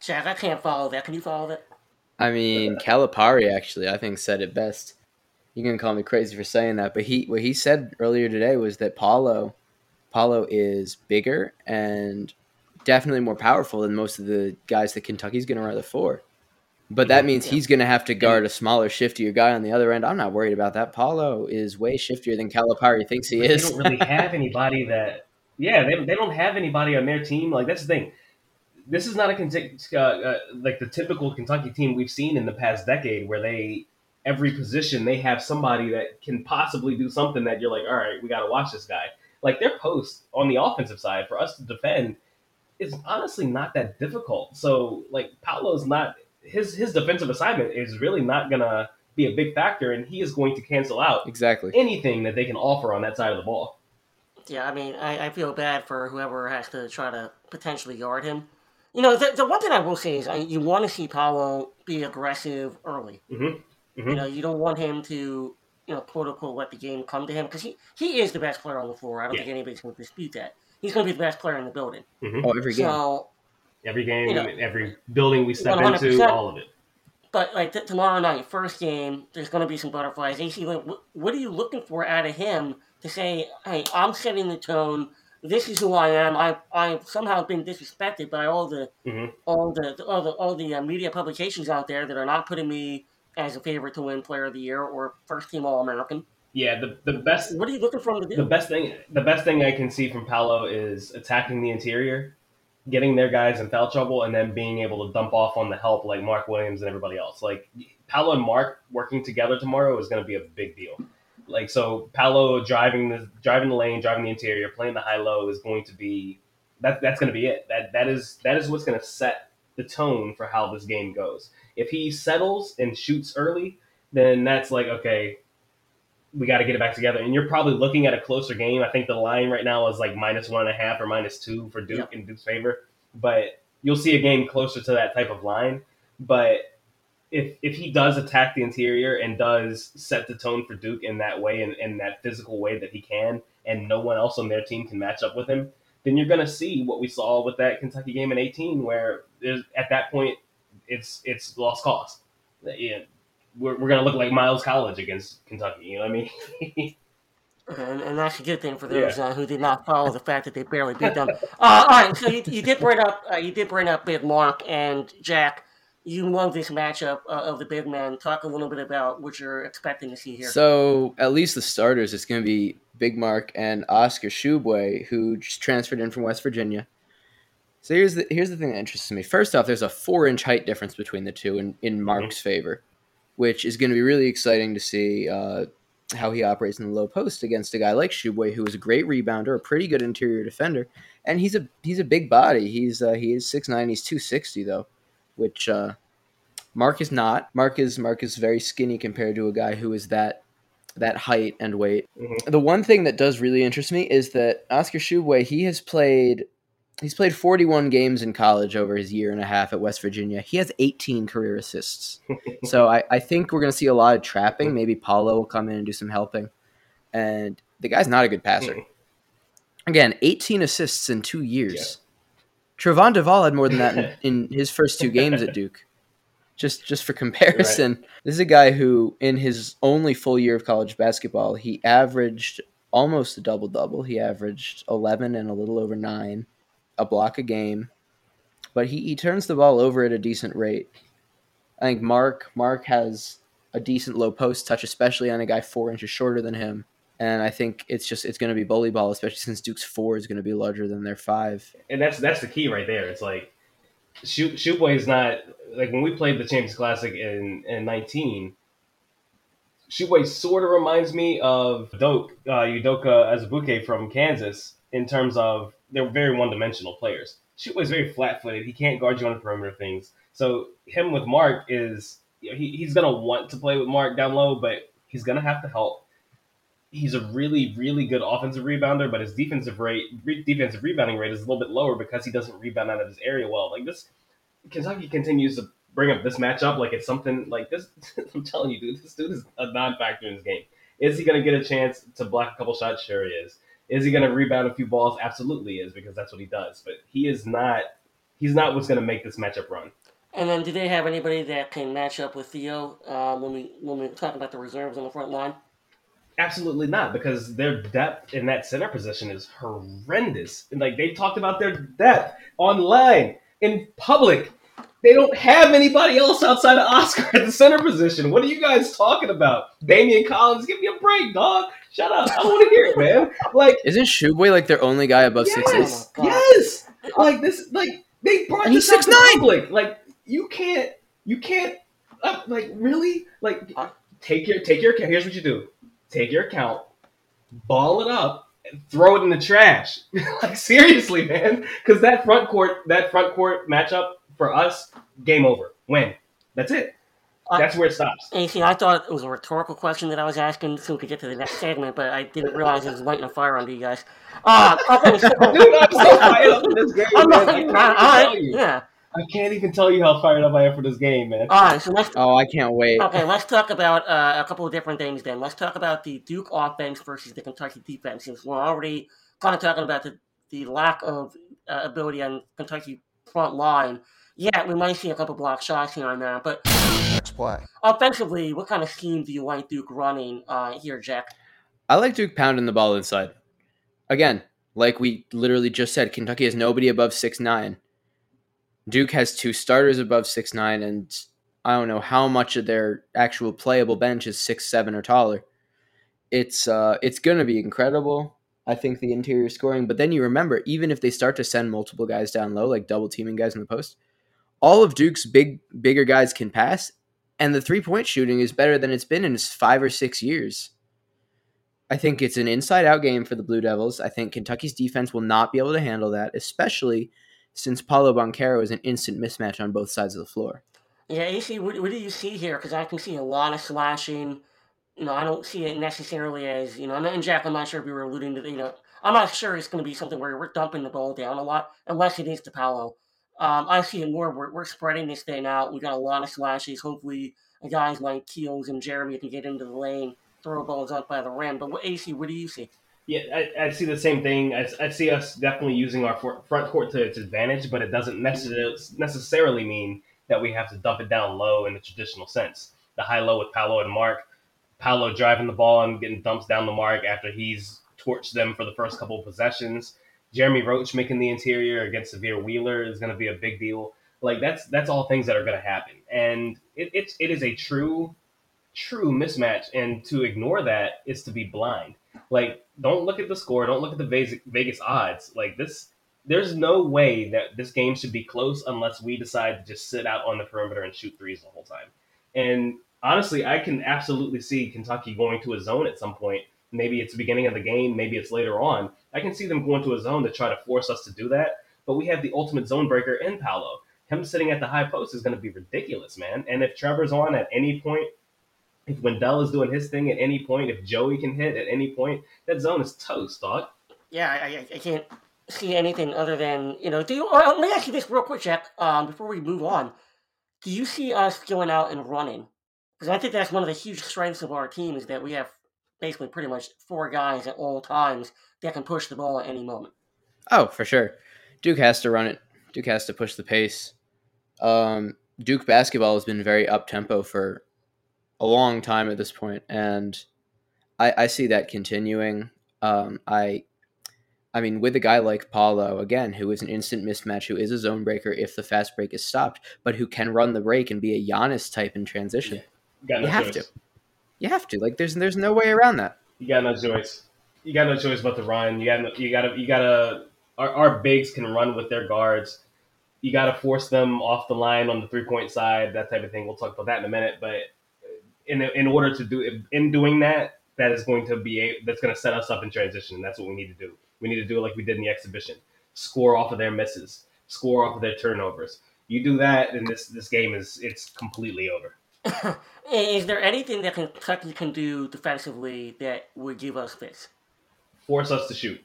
[SPEAKER 8] Jack, I can't follow that. Can you follow that?
[SPEAKER 10] I mean, Calipari actually, I think, said it best. You can call me crazy for saying that, but he what he said earlier today was that Paolo, Paolo is bigger and definitely more powerful than most of the guys that Kentucky's going to run the four. But that means he's going to have to guard a smaller, shiftier guy on the other end. I'm not worried about that. Paolo is way shiftier than Calipari thinks he is.
[SPEAKER 9] They don't really have anybody that, yeah, they, they don't have anybody on their team. Like that's the thing. This is not a Kentucky uh, uh, like the typical Kentucky team we've seen in the past decade, where they every position they have somebody that can possibly do something that you're like, all right, we got to watch this guy. Like their post on the offensive side for us to defend is honestly not that difficult. So like Paolo's not his his defensive assignment is really not gonna be a big factor, and he is going to cancel out
[SPEAKER 10] exactly
[SPEAKER 9] anything that they can offer on that side of the ball.
[SPEAKER 8] Yeah, I mean, I, I feel bad for whoever has to try to potentially guard him. You know, the, the one thing I will say is I, you want to see Paolo be aggressive early.
[SPEAKER 9] Mm-hmm.
[SPEAKER 8] You know, you don't want him to, you know, quote unquote, let the game come to him because he, he is the best player on the floor. I don't
[SPEAKER 9] Yeah.
[SPEAKER 8] think anybody's going to dispute that. He's going to be the best player in the building.
[SPEAKER 9] Mm-hmm.
[SPEAKER 10] Oh, every game.
[SPEAKER 8] So,
[SPEAKER 9] Every game,
[SPEAKER 8] You know,
[SPEAKER 9] every building we step
[SPEAKER 8] 100%.
[SPEAKER 9] into, all of it.
[SPEAKER 8] but like t- tomorrow night, first game, there's going to be some butterflies. AC, like, wh- what are you looking for out of him to say, hey, I'm setting the tone. This is who I am. I I've somehow been disrespected by all the
[SPEAKER 9] Mhm.
[SPEAKER 8] all the all the all the uh, media publications out there that are not putting me as a favorite to win Player of the Year or first team All American.
[SPEAKER 9] Yeah, the the best
[SPEAKER 8] What are you looking for him to do?
[SPEAKER 9] the best thing the best thing I can see from Paolo is attacking the interior, getting their guys in foul trouble, and then being able to dump off on the help like Mark Williams and everybody else. Like Paolo and Mark working together tomorrow is going to be a big deal. Like so, Paolo driving the driving the lane, driving the interior, playing the high low is going to be that that's going to be it. That that is that is what's going to set the tone for how this game goes. If he settles and shoots early, then that's like okay, we got to get it back together. And you're probably looking at a closer game. I think the line right now is like minus one and a half or minus two for Duke in Duke's favor. But you'll see a game closer to that type of line. But if if he does attack the interior and does set the tone for Duke in that way and in that physical way that he can, and no one else on their team can match up with him, then you're going to see what we saw with that Kentucky game in 18, where there's, at that point it's it's lost cause. Yeah, we're, we're going to look like Miles College against Kentucky. You know what I mean?
[SPEAKER 8] And, and that's a good thing for those
[SPEAKER 9] Yeah.
[SPEAKER 8] uh, who did not follow the fact that they barely beat them. Uh, all right, so you, you did bring up uh, you did bring up Big Mark and Jack. You love this matchup uh, of the big men. Talk a little bit about what you're expecting to see here.
[SPEAKER 10] So at least the starters, it's going to be Big Mark and Oscar Tshiebwe, who just transferred in from West Virginia. So here's the here's the thing that interests me. First off, there's a four inch height difference between the two in, in Mark's favor, which is going to be really exciting to see uh, how he operates in the low post against a guy like Tshiebwe, who is a great rebounder, a pretty good interior defender, and he's a he's a big body. He's uh, he is six nine. He's two sixty though, which uh, Mark is not. Mark is Mark is very skinny compared to a guy who is that that height and weight. The one thing that does really interest me is that Oscar Tshiebwe he has played he's played 41 games in college over his year and a half at West Virginia. He has 18 career assists. so I, I think we're going to see a lot of trapping. Maybe Paolo will come in and do some helping. And the guy's not a good passer. Hmm. Again, 18 assists in two years. Trevon Duval had more than that in, in his first two games at Duke. Just just for comparison, this is a guy who, in his only full year of college basketball, he averaged almost a double double. He averaged 11 and a little over nine, a block a game, but he, he turns the ball over at a decent rate. I think Mark Mark has a decent low post touch, especially on a guy four inches shorter than him. And I think it's just it's going to be bully ball, especially since Duke's four is going to be larger than their five.
[SPEAKER 9] and that's that's the key right there. It's like shoot is not like when we played the Champions Classic in in nineteen. Tshiebwe sort of reminds me of Doke uh, Udoka Azubuike from Kansas in terms of they're very one dimensional players. Tshiebwe's very flat footed. He can't guard you on the perimeter things. So him with Mark is you know, he, he's gonna want to play with Mark down low, but he's gonna have to help. he's a really, really good offensive rebounder, but his defensive rate, re- defensive rebounding rate is a little bit lower because he doesn't rebound out of his area well. Like this, Kentucky continues to bring up this matchup like it's something like this. I'm telling you, dude, this dude is a non-factor in this game. Is he to get a chance to block a couple shots? Sure, he is. Is he going to rebound a few balls? Absolutely is because that's what he does. But he is not. He's not what's going to make this matchup run.
[SPEAKER 8] And then, do they have anybody that can match up with Theo uh, when we when we talk about the reserves on the front line?
[SPEAKER 9] Absolutely not, because their depth in that center position is horrendous. And like they talked about their depth online in public. They don't have anybody else outside of Oscar at the center position. What are you guys talking about? Daimion Collins, give me a break, dog. Shut up. I want to hear it, man. Like
[SPEAKER 10] Isn't Tshiebwe like their only guy above six eight?
[SPEAKER 9] yes, yes. Like this, like they brought
[SPEAKER 10] And he's
[SPEAKER 9] this out to
[SPEAKER 10] 6'9".
[SPEAKER 9] public. Like you can't, you can't, uh, like really, like take your take your. account. Here's what you do: take your account, ball it up, and throw it in the trash. like seriously, man, because that front court, that front court matchup for us, game over. Win. That's it. That's where it stops.
[SPEAKER 8] AC, I thought it was a rhetorical question that I was asking so we could get to the next segment, but I didn't realize it was lighting a fire under you guys. Uh, okay, so,
[SPEAKER 9] Dude, I'm so fired up for this game,
[SPEAKER 8] I'm not-
[SPEAKER 9] I can't even tell you.
[SPEAKER 8] yeah.
[SPEAKER 9] I can't even tell you how fired up I am for this game, man.
[SPEAKER 8] All right, so let's
[SPEAKER 10] Oh, I can't wait.
[SPEAKER 8] okay. Let's talk about uh, a couple of different things. Then let's talk about the Duke offense versus the Kentucky defense. Since we're already kind of talking about the, the lack of uh, ability on Kentucky front line. Yeah, we might see a couple block shots here and there, but
[SPEAKER 3] Next play.
[SPEAKER 8] offensively, what kind of scheme do you like Duke running uh, here, Jack?
[SPEAKER 10] I like Duke pounding the ball inside. Again, like we literally just said, Kentucky has nobody above six nine. Duke has two starters above six nine, and I don't know how much of their actual playable bench is six seven or taller. It's uh, it's going to be incredible. I think the interior scoring, but then you remember, even if they start to send multiple guys down low, like double teaming guys in the post, all of Duke's big bigger guys can pass, and the three point shooting is better than it's been in five or six years. I think it's an inside out game for the Blue Devils. I think Kentucky's defense will not be able to handle that, especially since Paolo Banchero is an instant mismatch on both sides of the floor.
[SPEAKER 8] Yeah, AC, what, what do you see here? Because I can see a lot of slashing. You know, I don't see it necessarily as, you know, and Jack, I'm not sure if we were alluding to, you know, I'm not sure it's going to be something where we're dumping the ball down a lot, unless it is to Paolo. Um, I see more, we're, we're spreading this thing out. We got a lot of slashes. Hopefully, guys like Keels and Jeremy can get into the lane, throw balls up by the rim. But what, AC, what do you see?
[SPEAKER 9] Yeah, I, I see the same thing. I, I see us definitely using our for, front court to its advantage, but it doesn't necessarily necessarily mean that we have to dump it down low in the traditional sense. The high low with Paolo and Mark, Paolo driving the ball and getting dumps down the mark after he's torched them for the first couple of possessions. Jeremy Roach making the interior against Sahvir Wheeler is going to be a big deal. Like that's that's all things that are going to happen, and it, it's it is a true true mismatch, and to ignore that is to be blind. Like, don't look at the score. Don't look at the Vegas, Vegas odds. Like this, there's no way that this game should be close unless we decide to just sit out on the perimeter and shoot threes the whole time. And honestly, I can absolutely see Kentucky going to a zone at some point. Maybe it's the beginning of the game. Maybe it's later on. I can see them going to a zone to try to force us to do that. But we have the ultimate zone breaker in Paolo. Him sitting at the high post is going to be ridiculous, man. And if Trevor's on at any point, if Wendell is doing his thing at any point, if Joey can hit at any point, that zone is toast, dog.
[SPEAKER 8] Yeah, I, I, can't see anything other than, you know, do you, let me ask you this real quick, Jack, um, before we move on. Do you see us going out and running? Because I think that's one of the huge strengths of our team is that we have basically pretty much four guys at all times that can push the ball at any moment.
[SPEAKER 10] Oh, for sure. Duke has to run it. Duke has to push the pace. Um, Duke basketball has been very up tempo for a long time at this point, and I, I see that continuing. Um, I, I mean, with a guy like Paolo again, who is an instant mismatch, who is a zone breaker if the fast break is stopped, but who can run the break and be a Giannis type in transition.
[SPEAKER 9] Got no
[SPEAKER 10] you have
[SPEAKER 9] choice.
[SPEAKER 10] to. You have to. Like, there's there's no way around that.
[SPEAKER 9] You got no choice. You got no choice but to run. You got no, you got to you got to. Our, our bigs can run with their guards. You got to force them off the line on the three point side, that type of thing. We'll talk about that in a minute. But in in order to do in doing that, that is going to be a, that's going to set us up in transition. And that's what we need to do. We need to do it like we did in the exhibition. Score off of their misses. Score off of their turnovers. You do that, and this this game is it's completely over.
[SPEAKER 8] Is there anything that Kentucky can do defensively that would give us this?
[SPEAKER 9] Force us to shoot.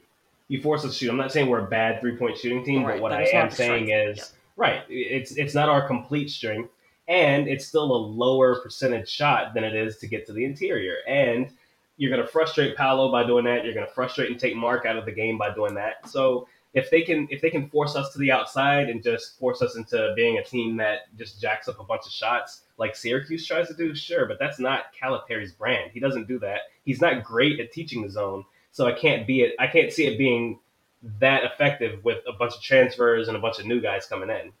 [SPEAKER 9] You force us to shoot. I'm not saying we're a bad three point shooting team,
[SPEAKER 8] Right,
[SPEAKER 9] but what
[SPEAKER 8] but
[SPEAKER 9] I am saying
[SPEAKER 8] strength.
[SPEAKER 9] is right. It's it's not our complete strength, and it's still a lower percentage shot than it is to get to the interior. And you're going to frustrate Paolo by doing that. You're going to frustrate and take Mark out of the game by doing that. So if they can if they can force us to the outside and just force us into being a team that just jacks up a bunch of shots like Syracuse tries to do, sure, but that's not Calipari's brand. He doesn't do that. He's not great at teaching the zone, so I can't be it. I can't see it being that effective with a bunch of transfers and a bunch of new guys coming in.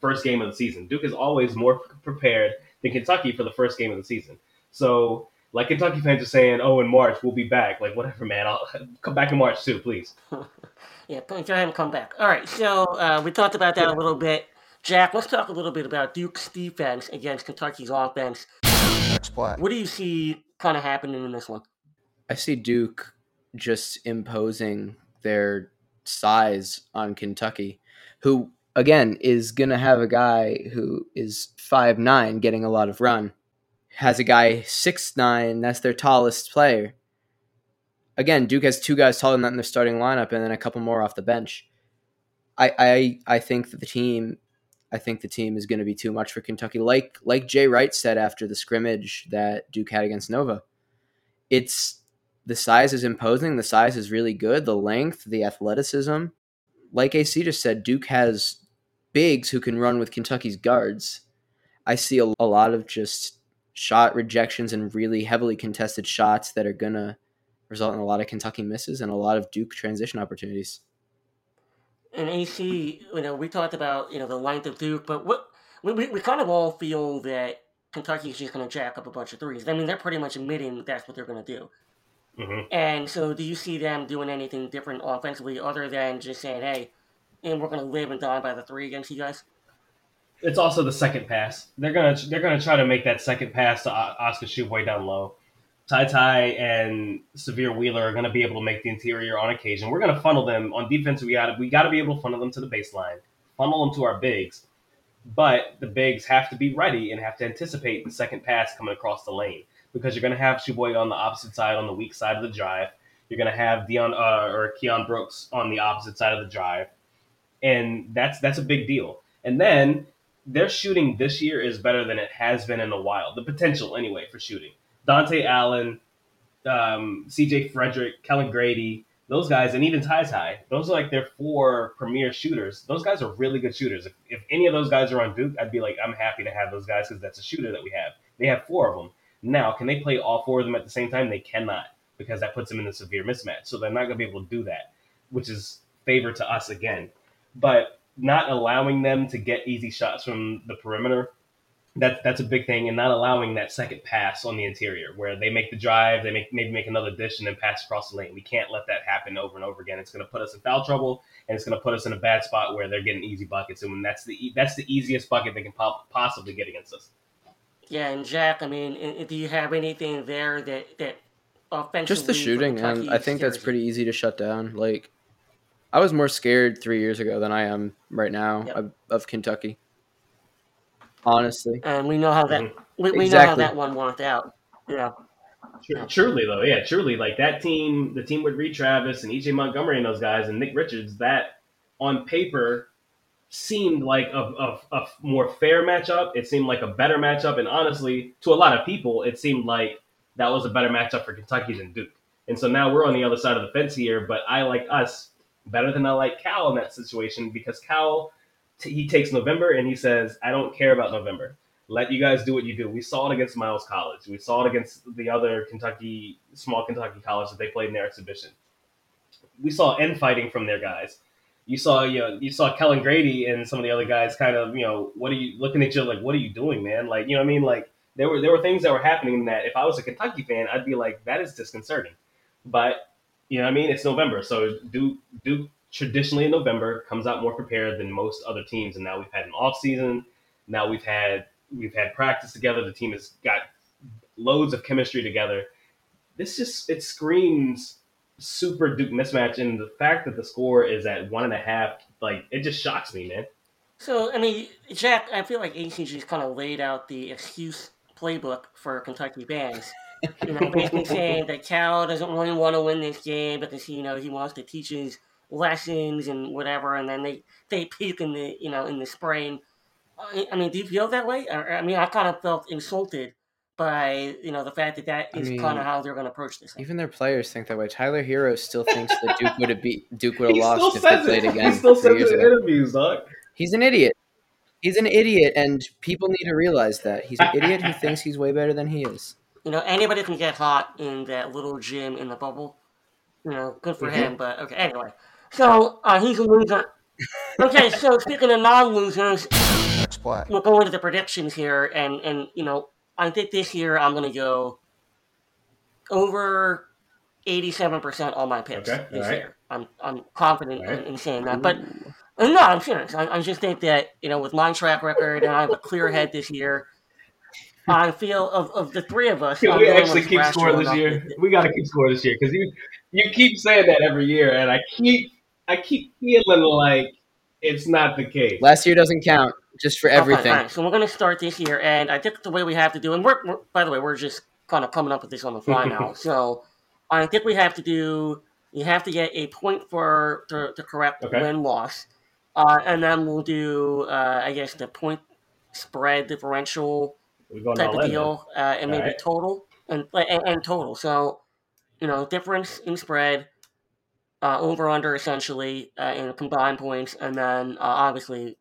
[SPEAKER 9] First game of the season, Duke is always more prepared than Kentucky for the first game of the season. So, like Kentucky fans are saying, "Oh, in March we'll be back." Like whatever, man. I'll come back in March too, please.
[SPEAKER 8] Yeah, go ahead and come back. All right, so uh, we talked about that a little bit. Jack, let's talk a little bit about Duke's defense against Kentucky's offense.
[SPEAKER 3] Next play.
[SPEAKER 8] What do you see kind of happening in this one?
[SPEAKER 10] I see Duke just imposing their size on Kentucky, who again is going to have a guy who is five nine getting a lot of run, has a guy six nine that's their tallest player. Again, Duke has two guys taller than that in their starting lineup, and then a couple more off the bench. I I I think that the team, I think the team is going to be too much for Kentucky. Like like Jay Wright said after the scrimmage that Duke had against Nova, it's the size is imposing. The size is really good. The length, the athleticism. Like AC just said, Duke has bigs who can run with Kentucky's guards. I see a, a lot of just shot rejections and really heavily contested shots that are going to result in a lot of Kentucky misses and a lot of Duke transition opportunities.
[SPEAKER 8] And AC, you know, we talked about you know the length of Duke, but what we, we, we kind of all feel that Kentucky is just going to jack up a bunch of threes. I mean, they're pretty much admitting that's what they're going to do.
[SPEAKER 9] hmm
[SPEAKER 8] And so, do you see them doing anything different offensively other than just saying, "Hey, and we're going to live and die by the three against you guys"?
[SPEAKER 9] It's also the second pass. They're gonna they're gonna try to make that second pass to Oscar Tshiebwe down low. Ty Ty and Sahvir Wheeler are gonna be able to make the interior on occasion. We're gonna funnel them on defense. We got we got to be able to funnel them to the baseline, funnel them to our bigs. But the bigs have to be ready and have to anticipate the second pass coming across the lane because you're gonna have Tshiebwe on the opposite side on the weak side of the drive. You're gonna have Dion uh, or Keion Brooks on the opposite side of the drive, and that's that's a big deal. And then their shooting this year is better than it has been in a while. The potential, anyway, for shooting. Dontaie Allen, um, C.J. Fredrick, Kellan Grady, those guys, and even Ty Ty. Those are like their four premier shooters. Those guys are really good shooters. If, if any of those guys are on Duke, I'd be like, I'm happy to have those guys because that's a shooter that we have. They have four of them. Now, can they play all four of them at the same time? They cannot because that puts them in a severe mismatch. So they're not going to be able to do that, which is favor to us again. But not allowing them to get easy shots from the perimeter that's that's a big thing, and not allowing that second pass on the interior where they make the drive, they make maybe make another dish and then pass across the lane. We can't let that happen over and over again. It's going to put us in foul trouble, and it's going to put us in a bad spot where they're getting easy buckets, and when that's the e- that's the easiest bucket they can po- possibly get against us.
[SPEAKER 8] Yeah, and Jack, I mean, do you have anything there that that offensively?
[SPEAKER 10] Just the shooting, and I think that's pretty easy to shut down. Like, I was more scared three years ago than I am right now
[SPEAKER 8] Yep.
[SPEAKER 10] of, of Kentucky. Honestly,
[SPEAKER 8] And we know how that
[SPEAKER 9] Mhm.
[SPEAKER 8] we, we know how that one worked out. Yeah.
[SPEAKER 9] Truly though, yeah, truly, like that team, the team with Reid Travis and EJ Montgomery and those guys and Nick Richards, that on paper seemed like a, a, a more fair matchup. It seemed like a better matchup, and honestly, to a lot of people, it seemed like that was a better matchup for Kentucky than Duke. And so now we're on the other side of the fence here, but I like us better than I like Cal in that situation because Cal, t- he takes November and he says, I don't care about November. Let you guys do what you do. We saw it against Miles College. We saw it against the other Kentucky, small Kentucky college that they played in their exhibition. We saw end fighting from their guys. You saw, you know, you saw Kellan Grady and some of the other guys kind of, you know, what are you looking at you like, what are you doing, man? Like, you know what I mean? Like there were there were things that were happening that if I was a Kentucky fan, I'd be like, that is disconcerting. But you know what I mean? It's November, so Duke Duke traditionally in November comes out more prepared than most other teams, and now we've had an off season. Now we've had we've had practice together. The team has got loads of chemistry together. This just it screams super Duke mismatch, and the fact that the score is at one and a half, like it just shocks me, man.
[SPEAKER 8] So I mean, Jack, I feel like ACG's kind of laid out the excuse playbook for Kentucky fans. You know, basically saying that Cal doesn't really want to win this game because you know he wants to teach his lessons and whatever, and then they they peak in the you know in the spring. I I mean, do you feel that way? I mean, I kind of felt insulted by you know the fact that that is I
[SPEAKER 10] mean,
[SPEAKER 8] kind of how they're going to approach this.
[SPEAKER 10] Even their players think that way. Tyler Herro still thinks that Duke would have beat Duke would have lost if they
[SPEAKER 9] says
[SPEAKER 10] played
[SPEAKER 9] it.
[SPEAKER 10] again
[SPEAKER 9] He still
[SPEAKER 10] three
[SPEAKER 9] says it in interviews, dog.
[SPEAKER 10] He's an idiot. He's an idiot, and people need to realize that he's an idiot who thinks he's way better than he is.
[SPEAKER 8] You know, anybody can get hot in that little gym in the bubble. You know, good for him. But okay, anyway. So uh, he's a loser. Okay, so speaking of non-losers, we'll go into the predictions here, and and you know, I think this year I'm gonna go over eighty-seven percent on my picks
[SPEAKER 9] Okay,
[SPEAKER 8] this
[SPEAKER 9] alright.
[SPEAKER 8] year. I'm I'm confident in, in saying that, but. No, I'm serious. I, I just think that you know, with my track record, and I have a clear head this year. I feel of, of the three of us.
[SPEAKER 9] Can we actually keep score this year?
[SPEAKER 8] to-
[SPEAKER 9] We got to keep score this year because you you keep saying that every year, and I keep I keep feeling like it's not the case.
[SPEAKER 10] Last year doesn't count, just for
[SPEAKER 8] Okay,
[SPEAKER 10] everything.
[SPEAKER 8] all right, so we're going to start this year, and I think the way we have to do, and we're, we're by the way, we're just kind of coming up with this on the fly now. So I think we have to do. You have to get a point for the, the correct
[SPEAKER 9] Okay.
[SPEAKER 8] win loss, uh, and then we'll do, uh, I guess, the point spread differential
[SPEAKER 9] We're going
[SPEAKER 8] type of deal, uh, and maybe
[SPEAKER 9] Alright.
[SPEAKER 8] total and, and and total. So you know, difference in spread, uh, over under essentially uh, in combined points, and then uh, obviously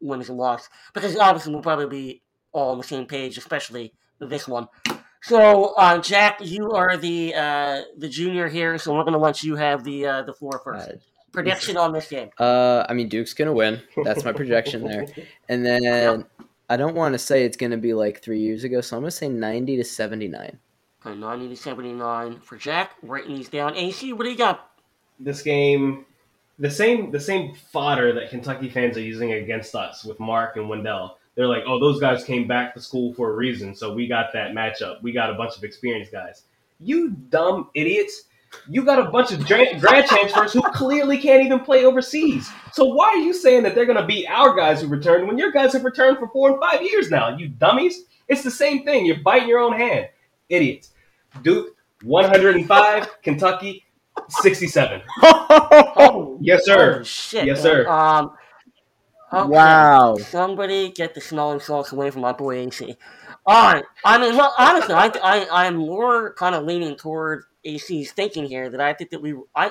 [SPEAKER 8] wins and loss because obviously we'll probably be all on the same page, especially this one. So uh, Jack, you are the uh, the junior here, so we're going to let you have the uh, the floor first. Prediction on this game.
[SPEAKER 10] Uh, I mean, Duke's gonna win. That's my projection there. And then I don't want to say it's gonna be like three years ago, so I'm gonna say 90 to 79.
[SPEAKER 8] Okay, 90 to 79 for Jack. Writing these down. AC, what do you got?
[SPEAKER 9] this game, the same the same fodder that Kentucky fans are using against us with Mark and Wendell. They're like, oh, those guys came back to school for a reason, so we got that matchup. We got a bunch of experienced guys. You dumb idiots! You got a bunch of dra- grad transfers who clearly can't even play overseas. So why are you saying that they're going to beat our guys who returned when your guys have returned for four and five years now? You dummies! It's the same thing. You're biting your own hand, idiots. Duke 105, Kentucky 67.
[SPEAKER 8] Oh,
[SPEAKER 9] Yes, sir.
[SPEAKER 8] Holy shit.
[SPEAKER 9] Yes,
[SPEAKER 8] man.
[SPEAKER 9] sir.
[SPEAKER 8] Um, okay.
[SPEAKER 10] Wow.
[SPEAKER 8] Somebody get the smelling salts away from my boy AC. All right. I mean, well, honestly, I, I, I'm more kind of leaning toward AC's thinking here that I think that we, I,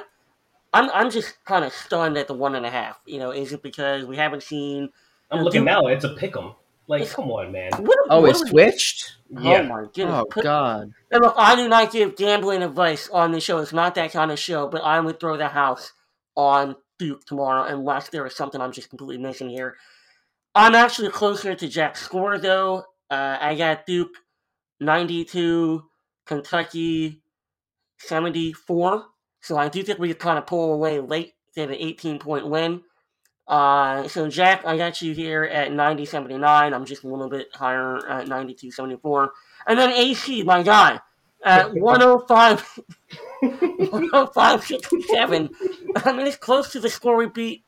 [SPEAKER 8] I'm, I'm just kind of stunned at the one and a half. You know, is it because we haven't seen?
[SPEAKER 9] I'm looking now. It's a pick 'em. Like, come on, man.
[SPEAKER 8] What,
[SPEAKER 10] Oh,
[SPEAKER 8] what
[SPEAKER 10] it's
[SPEAKER 8] are we-
[SPEAKER 10] switched.
[SPEAKER 8] Oh
[SPEAKER 9] Yeah.
[SPEAKER 8] my goodness!
[SPEAKER 10] Oh
[SPEAKER 8] Put-
[SPEAKER 10] God.
[SPEAKER 8] And look, I do not give gambling advice on the show. It's not that kind of show, but I would throw the house on Duke tomorrow unless there is something I'm just completely missing here. I'm actually closer to Jack's score, though. Uh, I got Duke 92, Kentucky 74. So I do think we could kind of pull away late to an 18 point win. Uh, so Jack, I got you here at 90 79. I'm just a little bit higher at 92 74. And then AC, my guy, at 105, 105 67. I mean, it's close to the score we beat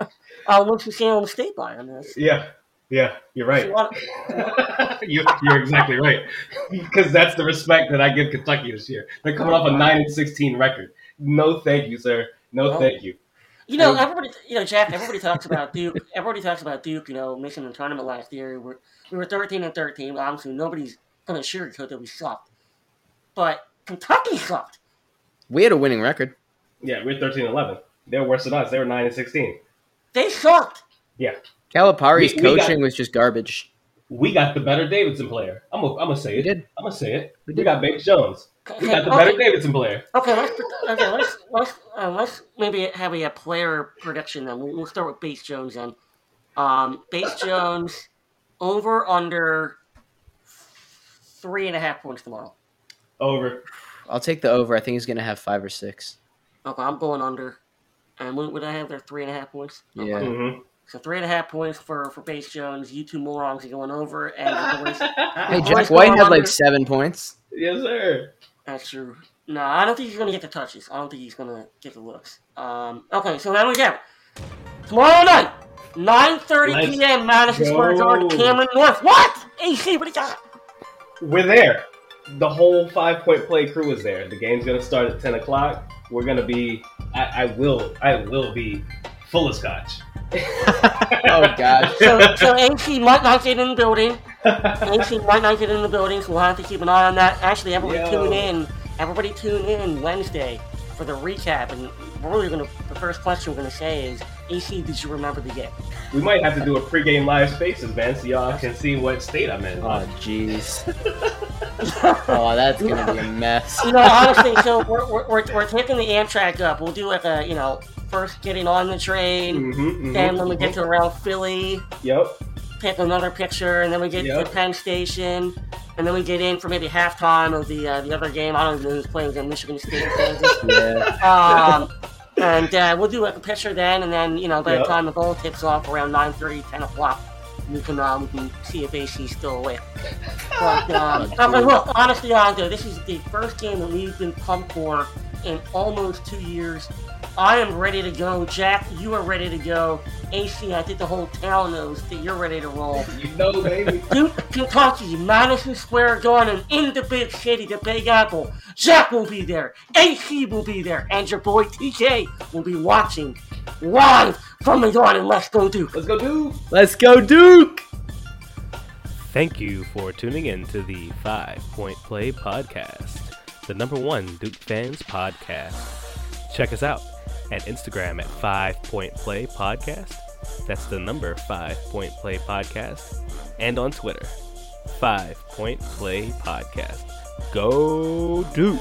[SPEAKER 8] uh, Winston-Salem State by on this.
[SPEAKER 9] Yeah, yeah, you're right. You, you're exactly right. Because that's the respect that I give Kentucky this year. They're coming off a nine and sixteen record. No, thank you, sir. No,
[SPEAKER 8] Oh.
[SPEAKER 9] thank you.
[SPEAKER 8] You know,
[SPEAKER 9] Um,
[SPEAKER 8] everybody, you know, Jack. Everybody talks about Duke. Everybody talks about Duke. You know, missing the tournament last year. We're, we were thirteen and thirteen. Obviously, nobody's gonna sugarcoat that we sucked. But Kentucky sucked.
[SPEAKER 10] We had a winning record.
[SPEAKER 9] Yeah, we're 13 and 11. They were worse than us. They were nine and 16.
[SPEAKER 8] They sucked.
[SPEAKER 9] Yeah,
[SPEAKER 10] Calipari's
[SPEAKER 9] We- we got-
[SPEAKER 10] coaching was just garbage.
[SPEAKER 9] we got the better Davidson player. I'm gonna, I'm gonna say it. I'm gonna say it.
[SPEAKER 10] We
[SPEAKER 9] We, got Bates Jones. We got the
[SPEAKER 8] Okay.
[SPEAKER 9] better Davidson player.
[SPEAKER 8] Okay, let's okay, let's let's uh, let's maybe have a, player prediction then. We'll, we'll start with Bates Jones then. Um, Bates Jones over under three and a half points tomorrow.
[SPEAKER 9] Over.
[SPEAKER 10] I'll take the over. I think he's gonna have five or six.
[SPEAKER 8] Okay, I'm going under. And what would I have there? Three and a half points. Okay.
[SPEAKER 10] Yeah.
[SPEAKER 9] hmm
[SPEAKER 8] So three and a half points for for Bates Jones. You two morons are going over, and the boys,
[SPEAKER 10] Hey, Jack White had
[SPEAKER 8] under.
[SPEAKER 10] like seven points.
[SPEAKER 9] yes, sir.
[SPEAKER 8] That's true. No, I don't think he's gonna get the touches. I don't think he's gonna get the looks. Um, okay, so now we go. Tomorrow night, 9.30
[SPEAKER 9] Let's
[SPEAKER 8] p.m. Madison Square Garden. Cameron North. What? AC, what do you got?
[SPEAKER 9] We're there. The whole five point play crew is there. The game's gonna start at ten o'clock. We're gonna be. I, I will. I will be full of scotch.
[SPEAKER 10] Oh gosh.
[SPEAKER 8] So, so AC might not get in the building. AC might not get in the building, so we'll have to keep an eye on that. Actually, everybody
[SPEAKER 9] Yo.
[SPEAKER 8] tune in. Everybody tune in Wednesday for the recap. And we're really gonna. The first question we're gonna say is, AC, did you remember the game?
[SPEAKER 9] We might have to do a pregame live spaces, man, so y'all can see what state I'm in.
[SPEAKER 10] Oh jeez. oh, that's gonna be a mess.
[SPEAKER 8] You know, honestly, so we're, we're, we're, we're taking the Amtrak up. We'll do like a, you know, first getting on the train,
[SPEAKER 9] Mhm,
[SPEAKER 8] then
[SPEAKER 9] mhm,
[SPEAKER 8] when we get to around Philly,
[SPEAKER 9] Yep.
[SPEAKER 8] take another picture, and then we get
[SPEAKER 9] Yep.
[SPEAKER 8] to Penn Station, and then we get in for maybe halftime of the uh, the other game. I don't even know who's playing again, Michigan State.
[SPEAKER 10] Yeah.
[SPEAKER 8] um, and uh, we'll do like a picture then, and then you know by
[SPEAKER 9] Yep.
[SPEAKER 8] the time the goal tips off around 9:30, 10 o'clock, we can uh, we can see if AC's still awake. But, um,
[SPEAKER 10] Oh,
[SPEAKER 8] but look, honestly, Ando, this is the first game that we've been pumped for in almost two years. I am ready to go. Jack, you are ready to go. AC, I think the whole town knows that you're ready to roll.
[SPEAKER 9] You know, baby.
[SPEAKER 8] Duke, Kentucky, Madison Square Garden, in the big city, the Big Apple. Jack will be there. AC will be there. And your boy TK will be watching live from the garden. Let's go, Duke.
[SPEAKER 9] Let's go, dude.
[SPEAKER 10] Let's go, Duke.
[SPEAKER 11] Thank you for tuning in to the Five Point Play Podcast, the number one Duke fans podcast. Check us out at Instagram at Five Point Play Podcast. That's the number Five Point Play Podcast. And on Twitter, Five Point Play Podcast. Go Duke!